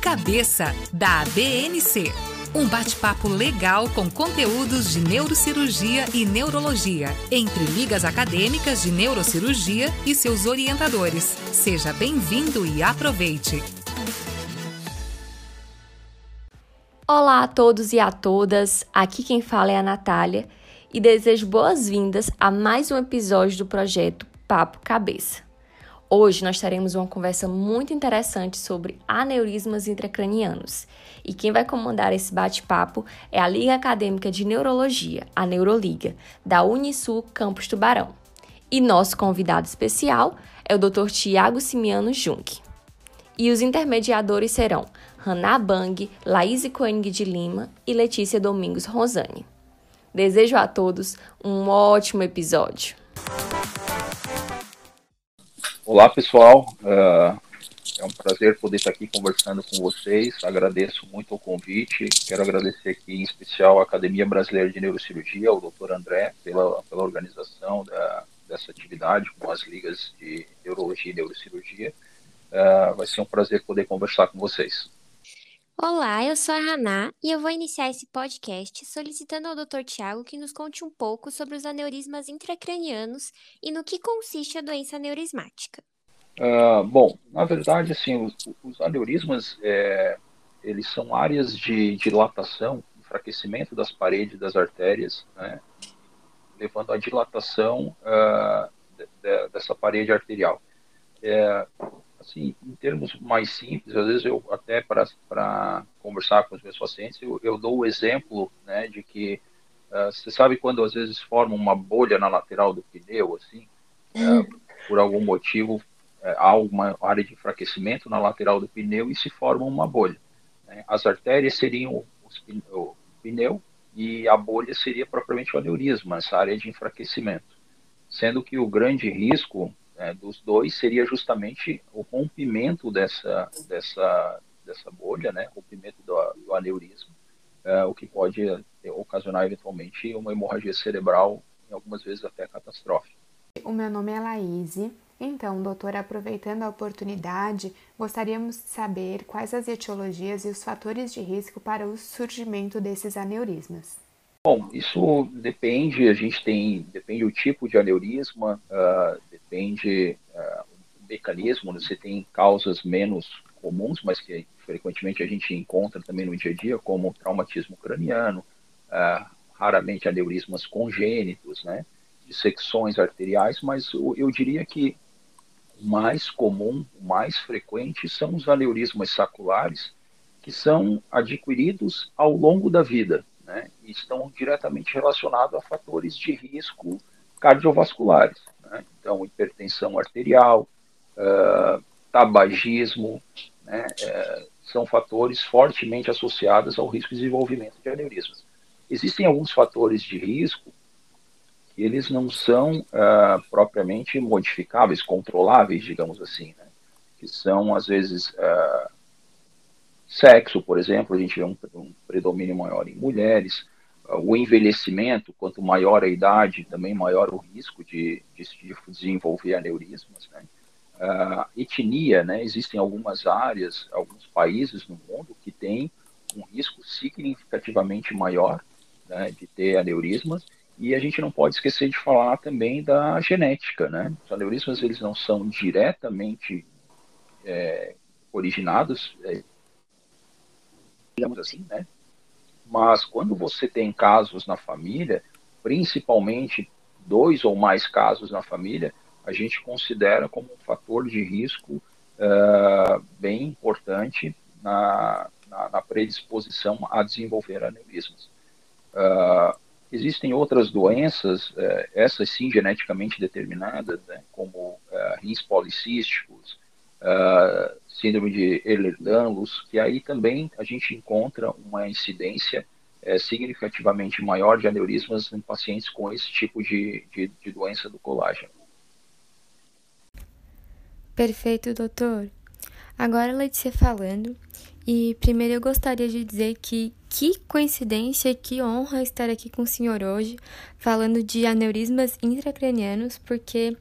Cabeça, da ABNC. Um bate-papo legal com conteúdos de neurocirurgia e neurologia, entre ligas acadêmicas de neurocirurgia e seus orientadores. Seja bem-vindo e aproveite! Olá a todos e a todas, aqui quem fala é a Natália e desejo boas-vindas a mais um episódio do projeto Papo Cabeça. Hoje nós teremos uma conversa muito interessante sobre aneurismas intracranianos. E quem vai comandar esse bate-papo é a Liga Acadêmica de Neurologia, a Neuroliga, da Unisul Campus Tubarão. E nosso convidado especial é o Dr. Tiago Simiano Junk. E os intermediadores serão Hannah Bang, Laís Koenig de Lima e Letícia Domingos Rosane. Desejo a todos um ótimo episódio. Olá, pessoal. Uh, é um prazer poder estar aqui conversando com vocês. Agradeço muito o convite. Quero agradecer aqui, em especial, à Academia Brasileira de Neurocirurgia, ao Dr. André, pela, pela organização da, dessa atividade com as ligas de Neurologia e Neurocirurgia. Uh, vai ser um prazer poder conversar com vocês. Olá, eu sou a Haná e eu vou iniciar esse podcast solicitando ao Dr. Tiago que nos conte um pouco sobre os aneurismas intracranianos e no que consiste a doença aneurismática. Uh, bom, na verdade, assim, os, os aneurismas, é, eles são áreas de dilatação, enfraquecimento das paredes das artérias, né, levando à dilatação uh, de, de, dessa parede arterial. É, assim, em termos mais simples, às vezes eu até para conversar com os meus pacientes, eu, eu dou o exemplo, né, de que uh, você sabe quando às vezes forma uma bolha na lateral do pneu, assim, uh, por algum motivo uh, há uma área de enfraquecimento na lateral do pneu e se forma uma bolha. Né? As artérias seriam os, o pneu e a bolha seria propriamente o aneurisma, essa área de enfraquecimento. Sendo que o grande risco é, dos dois seria justamente o rompimento dessa, dessa, dessa bolha, né, rompimento do, do aneurisma, é, o que pode ocasionar eventualmente uma hemorragia cerebral, em algumas vezes até catastrófica. O meu nome é Laíse. Então, doutor, aproveitando a oportunidade, gostaríamos de saber quais as etiologias e os fatores de risco para o surgimento desses aneurismas. Bom, isso depende, a gente tem, depende do tipo de aneurisma, uh, depende uh, o mecanismo, você tem causas menos comuns, mas que frequentemente a gente encontra também no dia a dia, como traumatismo craniano, uh, raramente aneurismas congênitos, né, dissecções arteriais, mas eu, eu diria que o mais comum, o mais frequente são os aneurismas saculares, que são adquiridos ao longo da vida, né, e estão diretamente relacionados a fatores de risco cardiovasculares. Né? Então, hipertensão arterial, uh, tabagismo, né, uh, são fatores fortemente associados ao risco de desenvolvimento de aneurismas. Existem alguns fatores de risco que eles não são uh, propriamente modificáveis, controláveis, digamos assim, né? que são, às vezes, uh, Sexo, por exemplo, a gente vê um, um predomínio maior em mulheres. O envelhecimento, quanto maior a idade, também maior o risco de, de, de desenvolver aneurismas. Né? Uh, etnia, né? existem algumas áreas, alguns países no mundo que têm um risco significativamente maior né, de ter aneurismas, e a gente não pode esquecer de falar também da genética, né? Os aneurismas eles não são diretamente é, originados é, digamos assim, né? Mas quando você tem casos na família, principalmente dois ou mais casos na família, a gente considera como um fator de risco uh, bem importante na, na, na, predisposição a desenvolver aneurismas. Uh, existem outras doenças, uh, essas sim geneticamente determinadas, né, como rins policísticos, uh, síndrome de Ehlers-Danlos, que aí também a gente encontra uma incidência é, significativamente maior de aneurismas em pacientes com esse tipo de, de, de doença do colágeno. Perfeito, doutor. Agora, Letícia falando, e primeiro eu gostaria de dizer que que coincidência, que honra estar aqui com o senhor hoje, falando de aneurismas intracranianos, porque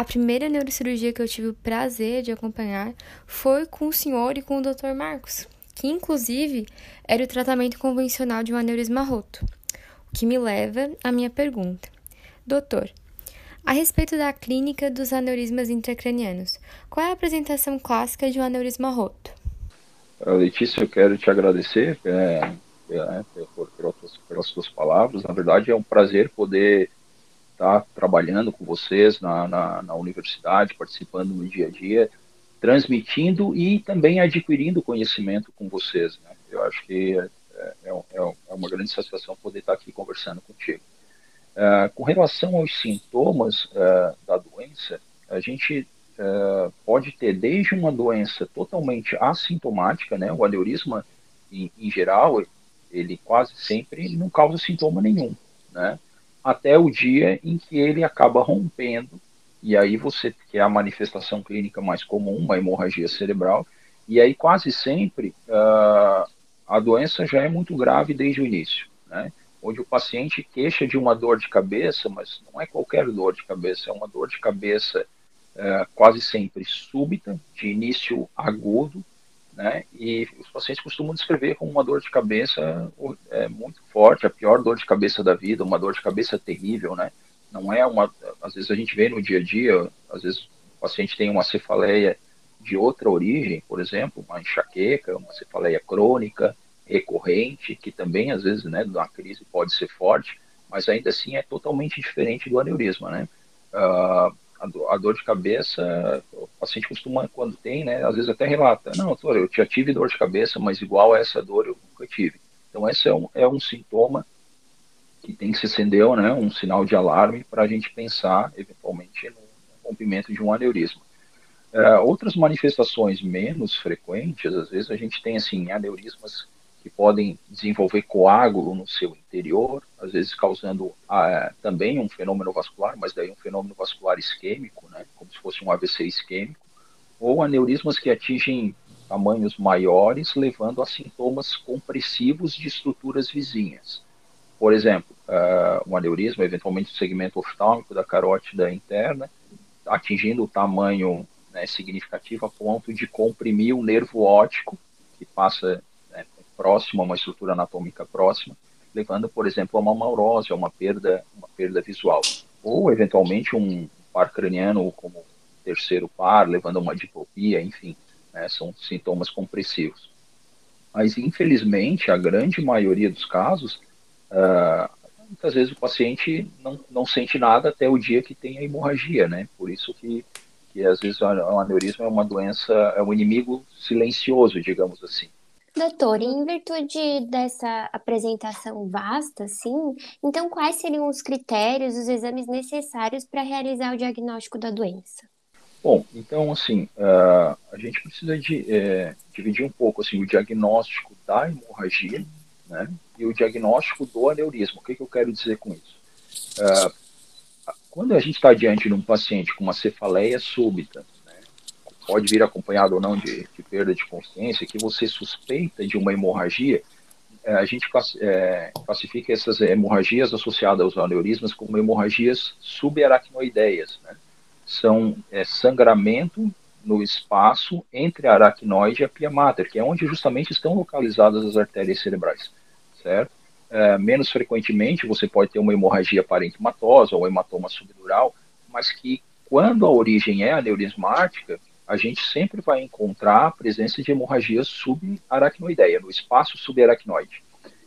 a primeira neurocirurgia que eu tive o prazer de acompanhar foi com o senhor e com o Dr. Marcos, que inclusive era o tratamento convencional de um aneurisma roto. O que me leva à minha pergunta. Doutor, a respeito da clínica dos aneurismas intracranianos, qual é a apresentação clássica de um aneurisma roto? Letícia, eu quero te agradecer é, é, por, pelas suas palavras. Na verdade, é um prazer poder estar trabalhando com vocês na, na, na universidade, participando no dia a dia, transmitindo e também adquirindo conhecimento com vocês. Né? Eu acho que é, é, é, é uma grande satisfação poder estar aqui conversando contigo. Uh, com relação aos sintomas uh, da doença, a gente uh, pode ter desde uma doença totalmente assintomática, né, o aneurisma em, em, geral, ele quase sempre não causa sintoma nenhum, né, até o dia em que ele acaba rompendo, e aí você que é a manifestação clínica mais comum, uma hemorragia cerebral, e aí quase sempre a doença já é muito grave desde o início, né, onde o paciente queixa de uma dor de cabeça, mas não é qualquer dor de cabeça, é uma dor de cabeça é, quase sempre súbita, de início agudo, né? E os pacientes costumam descrever como uma dor de cabeça é, muito forte, a pior dor de cabeça da vida, uma dor de cabeça terrível, né? Não é uma, às vezes a gente vê no dia a dia, às vezes o paciente tem uma cefaleia de outra origem, por exemplo, uma enxaqueca, uma cefaleia crônica, recorrente, que também às vezes, né, na crise pode ser forte, mas ainda assim é totalmente diferente do aneurisma, né? Uh, a, dor, a, dor de cabeça, o paciente costuma, quando tem, né, às vezes até relata, não, doutor, eu já tive dor de cabeça, mas igual a essa dor eu nunca tive. Então esse é um, é um sintoma que tem que se acender, né, um sinal de alarme para a gente pensar, eventualmente, no rompimento de um aneurisma. Uh, outras manifestações menos frequentes, às vezes a gente tem assim aneurismas que podem desenvolver coágulo no seu interior, às vezes causando ah, também um fenômeno vascular, mas daí um fenômeno vascular isquêmico, né, como se fosse um AVC isquêmico, ou aneurismas que atingem tamanhos maiores, levando a sintomas compressivos de estruturas vizinhas. Por exemplo, uh, um aneurisma, eventualmente o segmento oftálmico da carótida interna, atingindo o tamanho né, significativo a ponto de comprimir o nervo óptico, que passa próximo, a uma estrutura anatômica próxima, levando, por exemplo, a uma maurose, a uma perda, uma perda visual. Ou, eventualmente, um par craniano como terceiro par, levando a uma diplopia, enfim, né, são sintomas compressivos. Mas, infelizmente, a grande maioria dos casos, uh, muitas vezes o paciente não, não sente nada até o dia que tem a hemorragia, né? Por isso que, que às vezes o aneurisma é uma doença, é um inimigo silencioso, digamos assim. Doutor, em virtude dessa apresentação vasta, sim, então quais seriam os critérios, os exames necessários para realizar o diagnóstico da doença? Bom, então, assim, uh, a gente precisa de, é, dividir um pouco assim, o diagnóstico da hemorragia né, e o diagnóstico do aneurisma. O que, que eu quero dizer com isso? Uh, quando a gente está diante de um paciente com uma cefaleia súbita, pode vir acompanhado ou não de, de perda de consciência, que você suspeita de uma hemorragia, é, a gente é, classifica essas hemorragias associadas aos aneurismas como hemorragias subaracnoideias. Né? São é, sangramento no espaço entre a aracnoide e a pia mater, que é onde justamente estão localizadas as artérias cerebrais, certo? É, menos frequentemente você pode ter uma hemorragia parenquimatosa ou hematoma subdural, mas que quando a origem é aneurismática, a gente sempre vai encontrar a presença de hemorragia subaracnoideia, no espaço subaracnoide.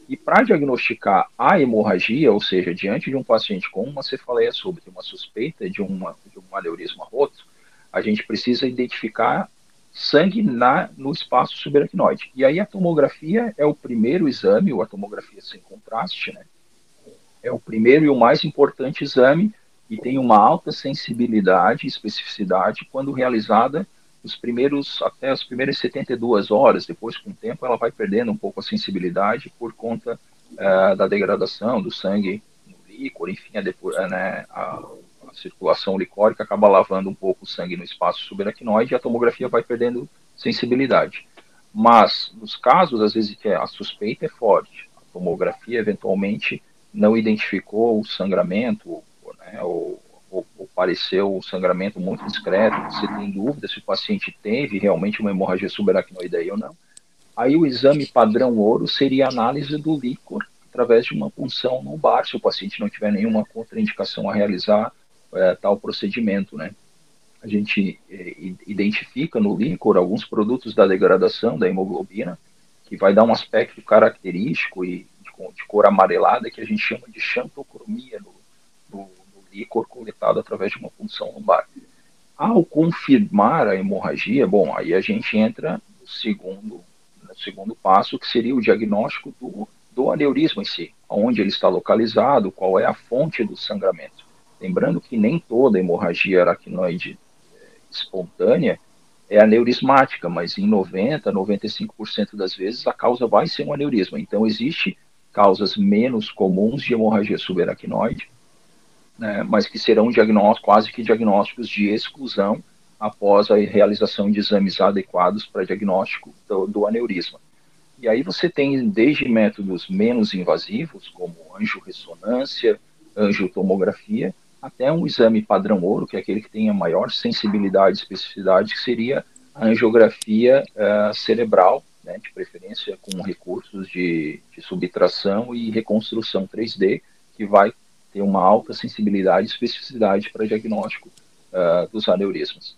E para diagnosticar a hemorragia, ou seja, diante de um paciente com uma cefaleia súbita, uma suspeita de, uma, de um aneurisma roto, a gente precisa identificar sangue na, no espaço subaracnoide. E aí a tomografia é o primeiro exame, ou a tomografia sem contraste, né? É o primeiro e o mais importante exame e tem uma alta sensibilidade e especificidade quando realizada os primeiros até as primeiras 72 horas, depois com o tempo ela vai perdendo um pouco a sensibilidade por conta uh, da degradação do sangue no líquor, enfim, a, eh, né, a, a, circulação licórica acaba lavando um pouco o sangue no espaço subaracnoide e a tomografia vai perdendo sensibilidade. Mas nos casos às vezes que a suspeita é forte, a tomografia eventualmente não identificou o sangramento né, ou, ou, ou apareceu o sangramento muito discreto, você tem dúvida se o paciente teve realmente uma hemorragia subaracnoide ou não, aí o exame padrão ouro seria a análise do líquor através de uma punção lombar, se o paciente não tiver nenhuma contraindicação a realizar é, tal procedimento, né? A gente é, identifica no líquor alguns produtos da degradação da hemoglobina, que vai dar um aspecto característico e de, de cor amarelada que a gente chama de xantocromia no, no, líquor coletado através de uma punção lombar. Ao confirmar a hemorragia, bom, aí a gente entra no segundo, no segundo passo, que seria o diagnóstico do, do aneurisma em si, onde ele está localizado, qual é a fonte do sangramento. Lembrando que nem toda hemorragia aracnoide é, espontânea é aneurismática, mas em 90, 95% das vezes a causa vai ser um aneurisma. Então existe causas menos comuns de hemorragia subaracnoide, né, mas que serão diagnósticos, quase que diagnósticos de exclusão após a realização de exames adequados para diagnóstico do, do aneurisma. E aí você tem desde métodos menos invasivos, como angiorressonância, angiotomografia, até um exame padrão ouro, que é aquele que tem a maior sensibilidade e especificidade, que seria a angiografia uh, cerebral, né, de preferência com recursos de, de, subtração e reconstrução 3D, que vai ter uma alta sensibilidade e especificidade para diagnóstico uh, dos aneurismas.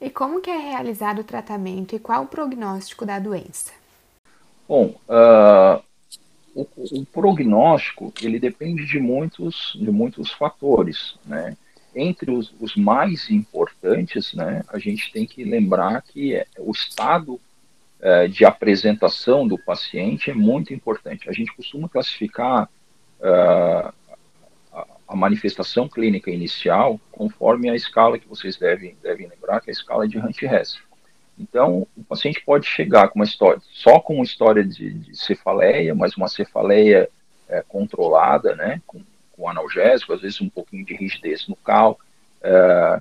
E como que é realizado o tratamento e qual o prognóstico da doença? Bom, uh, o, o, prognóstico ele depende de muitos, de muitos fatores, né? Entre os, os mais importantes, né, a gente tem que lembrar que é, o estado é, de apresentação do paciente é muito importante. A gente costuma classificar uh, a, manifestação clínica inicial conforme a escala que vocês devem, devem lembrar, que é a escala de Hunt-Hess. Então, o paciente pode chegar com uma história, só com uma história de, de cefaleia, mas uma cefaleia é, controlada, né, com, com, analgésico, às vezes um pouquinho de rigidez no cal, é,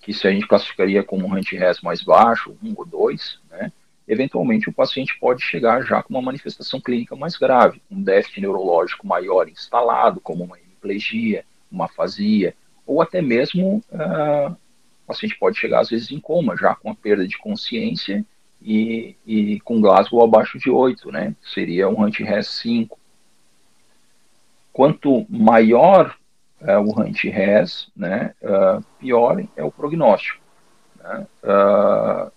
que se a gente classificaria como um Hunt-Hess mais baixo, um ou dois, né, eventualmente o paciente pode chegar já com uma manifestação clínica mais grave, um déficit neurológico maior instalado, como uma hemiplegia, uma afasia, ou até mesmo uh, o paciente pode chegar às vezes em coma, já com a perda de consciência e, e com Glasgow abaixo de 8, né? Seria um Hunt-Hess 5. Quanto maior uh, o Hunt-Hess, né, uh, pior é o prognóstico. Né? Uh,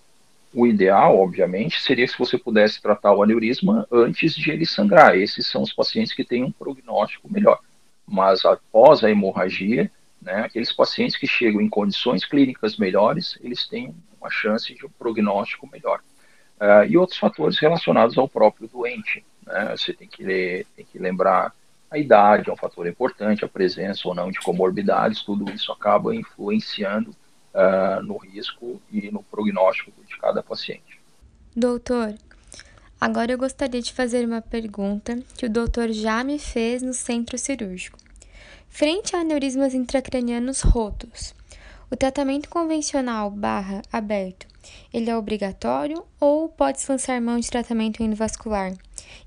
o ideal, obviamente, seria se você pudesse tratar o aneurisma antes de ele sangrar. Esses são os pacientes que têm um prognóstico melhor. Mas após a hemorragia, né, aqueles pacientes que chegam em condições clínicas melhores, eles têm uma chance de um prognóstico melhor. Uh, e outros fatores relacionados ao próprio doente. Né, você tem que, ler, tem que lembrar a idade, é um fator importante, a presença ou não de comorbidades, tudo isso acaba influenciando uh, no risco e no prognóstico de cada paciente. Doutor, agora eu gostaria de fazer uma pergunta que o doutor já me fez no centro cirúrgico. Frente a aneurismas intracranianos rotos, o tratamento convencional barra aberto, ele é obrigatório ou pode-se lançar mão de tratamento endovascular?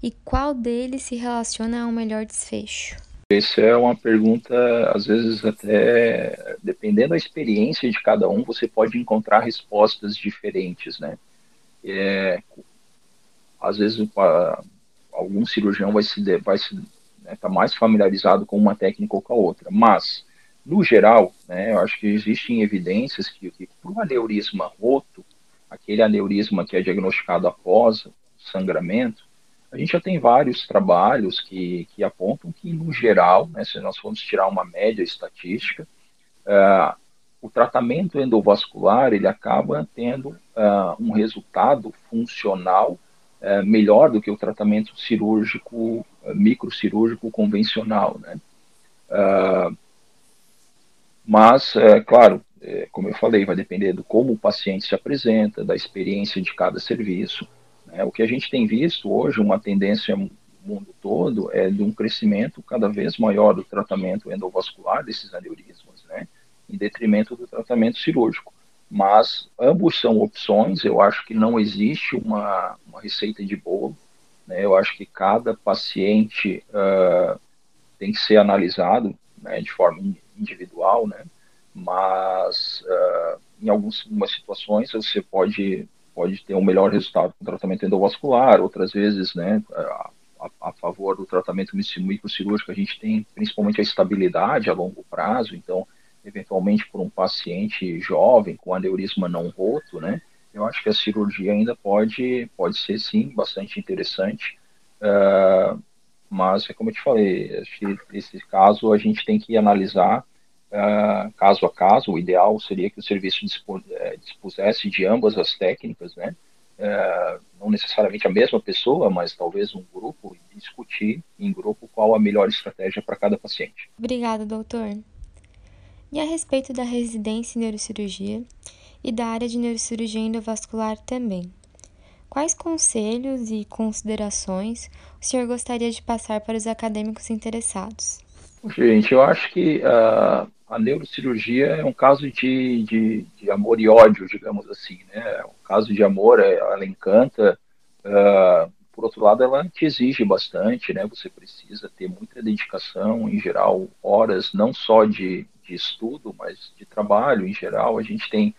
E qual deles se relaciona a um melhor desfecho? Essa é uma pergunta, às vezes até, dependendo da experiência de cada um, você pode encontrar respostas diferentes, né? É, às vezes algum cirurgião vai se vai se né, tá mais familiarizado com uma técnica ou com a outra, mas no geral, né, eu acho que existem evidências que, que para o aneurisma roto, aquele aneurisma que é diagnosticado após o sangramento, a gente já tem vários trabalhos que, que apontam que, no geral, né, se nós formos tirar uma média estatística, uh, o tratamento endovascular ele acaba tendo uh, um resultado funcional uh, melhor do que o tratamento cirúrgico, microcirúrgico convencional. Né? mas, é, claro, é, como eu falei, vai depender do como o paciente se apresenta, da experiência de cada serviço. É, o que a gente tem visto hoje, uma tendência no mundo todo, é de um crescimento cada vez maior do tratamento endovascular desses aneurismas, né, em detrimento do tratamento cirúrgico. Mas ambos são opções, eu acho que não existe uma, uma receita de bolo, né, eu acho que cada paciente uh, tem que ser analisado né, de forma individual, né? Mas uh, em algumas situações você pode pode ter um melhor resultado com tratamento endovascular, outras vezes, né, a, a, favor do tratamento microcirúrgico, a gente tem principalmente a estabilidade a longo prazo, então, eventualmente, por um paciente jovem com aneurisma não roto, né, eu acho que a cirurgia ainda pode, pode ser, sim, bastante interessante, uh, mas, é como eu te falei, acho que esse caso a gente tem que analisar uh, caso a caso, o ideal seria que o serviço eh, dispusesse de ambas as técnicas, né? Uh, não necessariamente a mesma pessoa, mas talvez um grupo, e discutir em grupo qual a melhor estratégia para cada paciente. Obrigada, doutor. E a respeito da residência em neurocirurgia e da área de neurocirurgia endovascular também, quais conselhos e considerações o senhor gostaria de passar para os acadêmicos interessados? Gente, eu acho que uh, a neurocirurgia é um caso de, de, de, amor e ódio, digamos assim, né? É um caso de amor, é, ela encanta, uh, por outro lado, ela te exige bastante, né? Você precisa ter muita dedicação, em geral, horas não só de, de estudo, mas de trabalho, em geral. A gente tem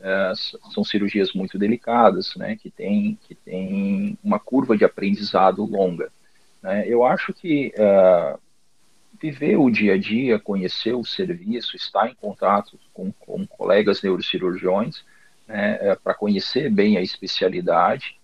uh, são cirurgias muito delicadas, né? Que tem que tem uma curva de aprendizado longa. Né? Eu acho que uh, viver o dia a dia, conhecer o serviço, estar em contato com, com colegas neurocirurgiões, né, é, para conhecer bem a especialidade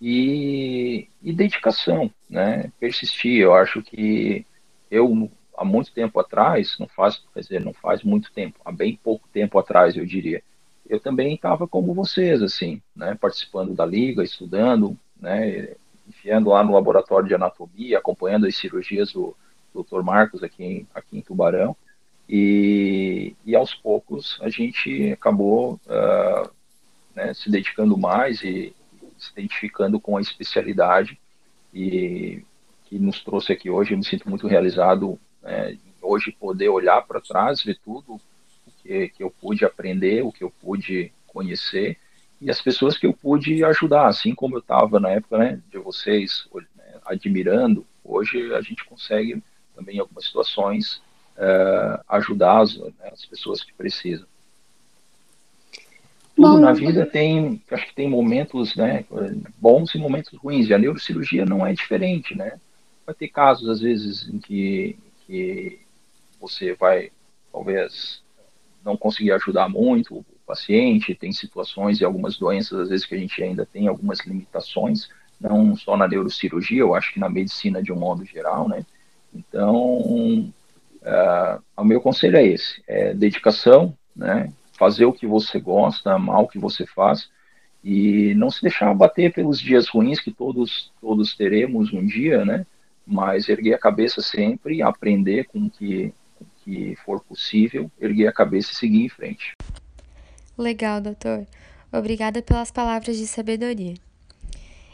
e, e, dedicação, né, persistir. Eu acho que eu, há muito tempo atrás, não faz, quer dizer, não faz muito tempo, há bem pouco tempo atrás, eu diria, eu também estava como vocês, assim, né, participando da liga, estudando, né, enfiando lá no laboratório de anatomia, acompanhando as cirurgias do Dr. Marcos aqui em, aqui em Tubarão. E, e aos poucos a gente acabou uh, né, se dedicando mais e se identificando com a especialidade e que nos trouxe aqui hoje. Eu me sinto muito realizado né, hoje poder olhar para trás, ver tudo o que, que eu pude aprender, o que eu pude conhecer e as pessoas que eu pude ajudar, assim como eu estava na época né, de vocês, né, admirando. Hoje a gente consegue também em algumas situações uh, ajudar as, né, as, pessoas que precisam. Tudo Bom, na vida tem, acho que tem momentos né, bons e momentos ruins, e a neurocirurgia não é diferente, né? Vai ter casos, às vezes, em que, que você vai, talvez, não conseguir ajudar muito o paciente, tem situações e algumas doenças, às vezes, que a gente ainda tem algumas limitações, não só na neurocirurgia, eu acho que na medicina de um modo geral, né? Então, uh, o meu conselho é esse: é dedicação, né? fazer o que você gosta, amar o que você faz e não se deixar bater pelos dias ruins que todos todos teremos um dia, né? Mas erguer a cabeça sempre, aprender com o que, com que for possível, erguer a cabeça e seguir em frente. Legal, doutor. Obrigada pelas palavras de sabedoria.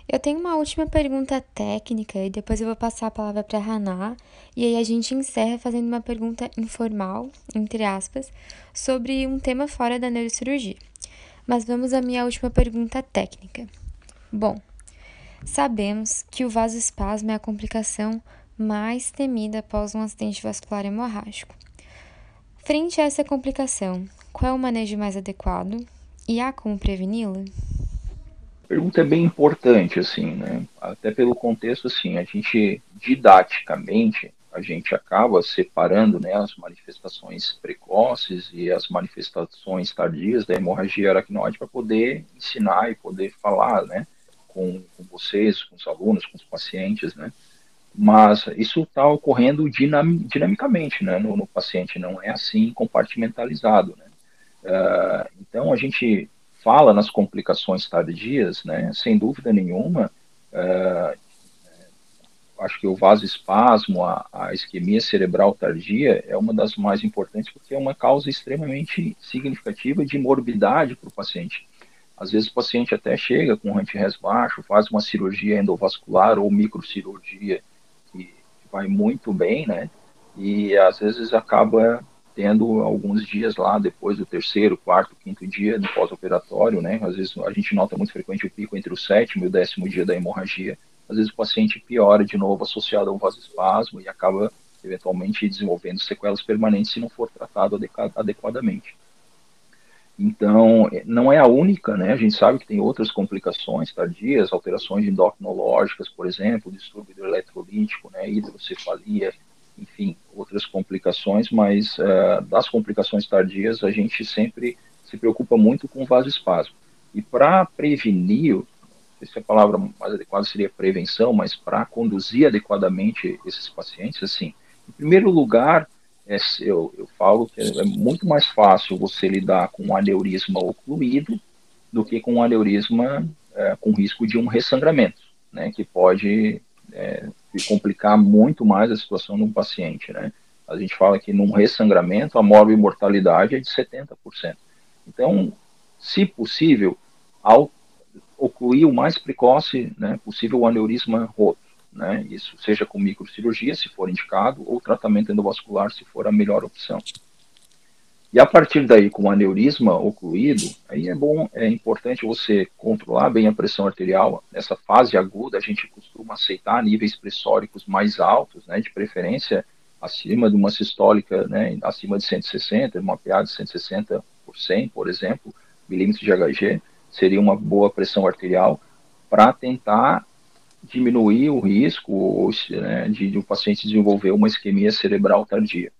Eu tenho uma última pergunta técnica e depois eu vou passar a palavra para a Haná e aí a gente encerra fazendo uma pergunta informal, entre aspas, sobre um tema fora da neurocirurgia. Mas vamos à minha última pergunta técnica. Bom, sabemos que o vasoespasmo é a complicação mais temida após um acidente vascular hemorrágico. Frente a essa complicação, qual é o manejo mais adequado e há como preveni-la? Pergunta é bem importante, assim, né? Até pelo contexto, assim, a gente didaticamente a gente acaba separando, né, as manifestações precoces e as manifestações tardias da hemorragia aracnoide para poder ensinar e poder falar, né, com, com vocês, com os alunos, com os pacientes, né? Mas isso está ocorrendo dinam, dinamicamente, né, no, no, paciente, não é assim compartimentalizado, né? Uh, então a gente fala nas complicações tardias, né, sem dúvida nenhuma, é, acho que o vasoespasmo, a, a isquemia cerebral tardia é uma das mais importantes porque é uma causa extremamente significativa de morbidade para o paciente. Às vezes o paciente até chega com anti-res baixo, faz uma cirurgia endovascular ou microcirurgia que vai muito bem, né? E às vezes acaba tendo alguns dias lá depois do terceiro, quarto, quinto dia do pós-operatório, né? Às vezes a gente nota muito frequente o pico entre o sétimo e o décimo dia da hemorragia. Às vezes o paciente piora de novo associado a um vasoespasmo e acaba eventualmente desenvolvendo sequelas permanentes se não for tratado adequadamente. Então, não é a única, né? A gente sabe que tem outras complicações tardias, alterações endocrinológicas, por exemplo, distúrbio hidroeletrolítico, né? hidrocefalia, enfim, outras complicações, mas uh, das complicações tardias a gente sempre se preocupa muito com vasoespasmo. E para prevenir, não sei se a palavra mais adequada seria prevenção, mas para conduzir adequadamente esses pacientes, assim, em primeiro lugar, é, eu, eu falo que é muito mais fácil você lidar com um aneurisma ocluído do que com um aneurisma é, com risco de um ressangramento, né, que pode é, complicar muito mais a situação de um paciente, né. A gente fala que num ressangramento a morbimortalidade é de 70%. Então, se possível, ao ocluir o mais precoce né, possível o aneurisma roto né? Isso seja com microcirurgia, se for indicado, ou tratamento endovascular, se for a melhor opção. E a partir daí, com aneurisma ocluído, aí é bom, é importante você controlar bem a pressão arterial. Nessa fase aguda, a gente costuma aceitar níveis pressóricos mais altos, né, de preferência acima de uma sistólica, né, acima de 160, uma PA de 160 por 100, por exemplo, milímetros de HG, seria uma boa pressão arterial para tentar diminuir o risco né, de, de o paciente desenvolver uma isquemia cerebral tardia.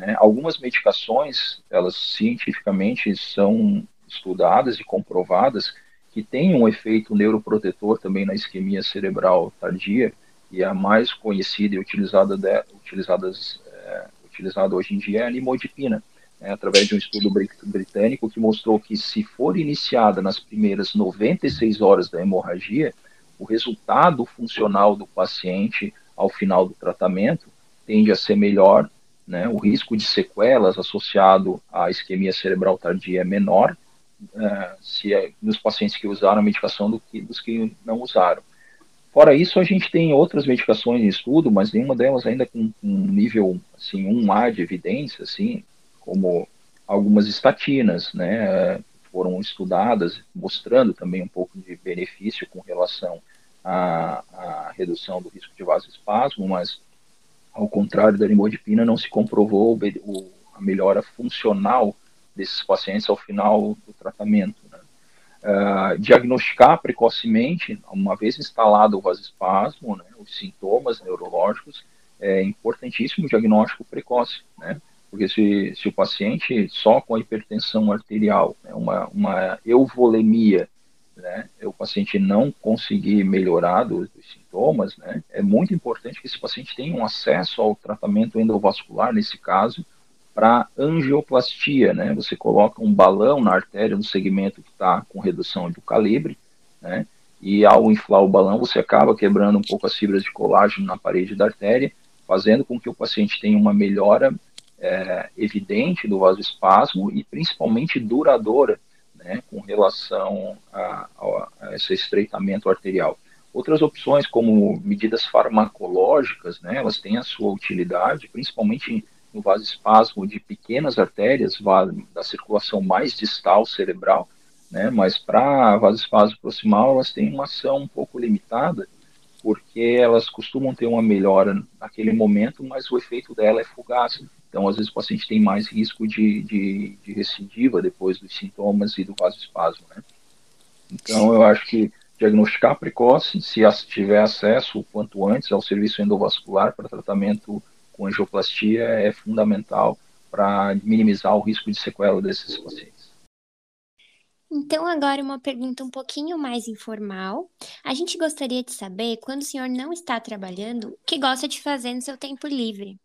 Né? Algumas medicações, elas cientificamente são estudadas e comprovadas que têm um efeito neuroprotetor também na isquemia cerebral tardia, e a mais conhecida e utilizada, de, utilizadas, é, utilizada hoje em dia é a nimodipina, né, através de um estudo britânico que mostrou que se for iniciada nas primeiras 96 horas da hemorragia, o resultado funcional do paciente ao final do tratamento tende a ser melhor, né? o risco de sequelas associado à isquemia cerebral tardia é menor uh, se é, nos pacientes que usaram a medicação do que dos que não usaram. Fora isso, a gente tem outras medicações em estudo, mas nenhuma delas ainda com um nível assim 1A de evidência, assim, como algumas estatinas, né, foram estudadas, mostrando também um pouco de benefício com relação à, à redução do risco de vasoespasmo, mas ao contrário da limodipina, não se comprovou o, a melhora funcional desses pacientes ao final do tratamento. Né? Uh, diagnosticar precocemente, uma vez instalado o vasoespasmo, né, os sintomas neurológicos, é importantíssimo o diagnóstico precoce, né? Porque se, se o paciente só com a hipertensão arterial, né, uma, uma euvolemia, né, o paciente não conseguir melhorar dos, dos, sintomas, né, é muito importante que esse paciente tenha um acesso ao tratamento endovascular, nesse caso, para angioplastia, né, você coloca um balão na artéria no segmento que está com redução do calibre, né, e ao inflar o balão você acaba quebrando um pouco as fibras de colágeno na parede da artéria, fazendo com que o paciente tenha uma melhora é, evidente do vasoespasmo e principalmente duradoura né, com relação a, a, esse estreitamento arterial. Outras opções, como medidas farmacológicas, né, elas têm a sua utilidade, principalmente no vasoespasmo de pequenas artérias da circulação mais distal cerebral, né, mas para vasoespasmo proximal elas têm uma ação um pouco limitada, porque elas costumam ter uma melhora naquele momento, mas o efeito dela é fugaz. Então, às vezes, o paciente tem mais risco de, de, de recidiva depois dos sintomas e do vasoespasmo, né? Então, eu acho que diagnosticar precoce, se tiver acesso o quanto antes ao serviço endovascular para tratamento com angioplastia, é fundamental para minimizar o risco de sequela desses pacientes. Então, agora uma pergunta um pouquinho mais informal. A gente gostaria de saber, quando o senhor não está trabalhando, o que gosta de fazer no seu tempo livre?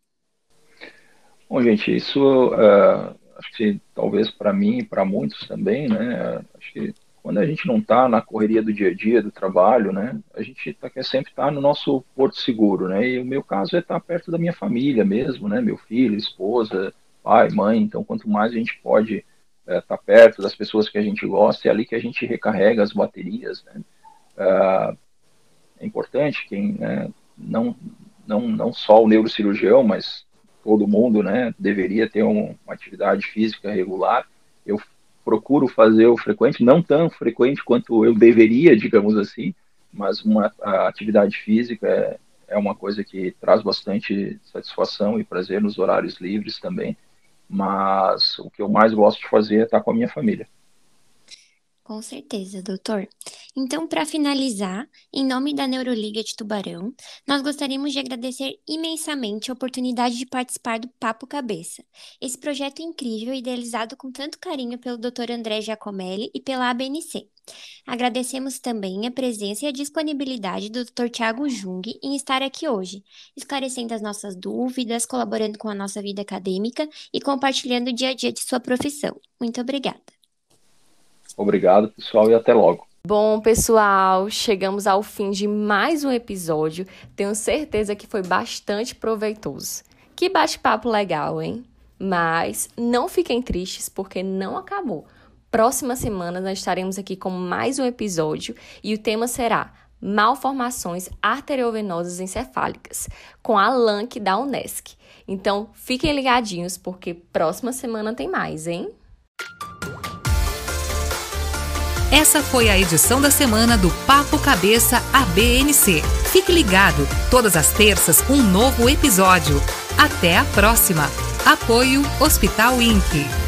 Bom, gente, isso uh, acho que talvez para mim e para muitos também, né? Acho que quando a gente não está na correria do dia a dia, do trabalho, né? A gente tá, quer sempre estar tá no nosso porto seguro, né? E o meu caso é estar tá perto da minha família mesmo, né? Meu filho, esposa, pai, mãe. Então, quanto mais a gente pode estar é, tá perto das pessoas que a gente gosta, é ali que a gente recarrega as baterias, né? Uh, é importante quem né, não não não só o neurocirurgião, mas todo mundo, né, deveria ter um, uma atividade física regular. Eu procuro fazer o frequente, não tão frequente quanto eu deveria, digamos assim, mas uma atividade física é, é uma coisa que traz bastante satisfação e prazer nos horários livres também. Mas o que eu mais gosto de fazer é estar com a minha família. Com certeza, doutor. Então, para finalizar, em nome da Neuroliga de Tubarão, nós gostaríamos de agradecer imensamente a oportunidade de participar do Papo Cabeça. Esse projeto incrível, idealizado com tanto carinho pelo Dr. André Giacomelli e pela ABNC. Agradecemos também a presença e a disponibilidade do Dr. Tiago Jung em estar aqui hoje, esclarecendo as nossas dúvidas, colaborando com a nossa vida acadêmica e compartilhando o dia a dia de sua profissão. Muito obrigada. Obrigado, pessoal, e até logo. Bom, pessoal, chegamos ao fim de mais um episódio. Tenho certeza que foi bastante proveitoso. Que bate-papo legal, hein? Mas não fiquem tristes porque não acabou. Próxima semana nós estaremos aqui com mais um episódio e o tema será malformações arteriovenosas encefálicas, com a LANC da UNESCO. Então, fiquem ligadinhos porque próxima semana tem mais, hein? Essa foi a edição da semana do Papo Cabeça ABNC. Fique ligado, todas as terças um novo episódio. Até a próxima. Apoio Hospital INPE.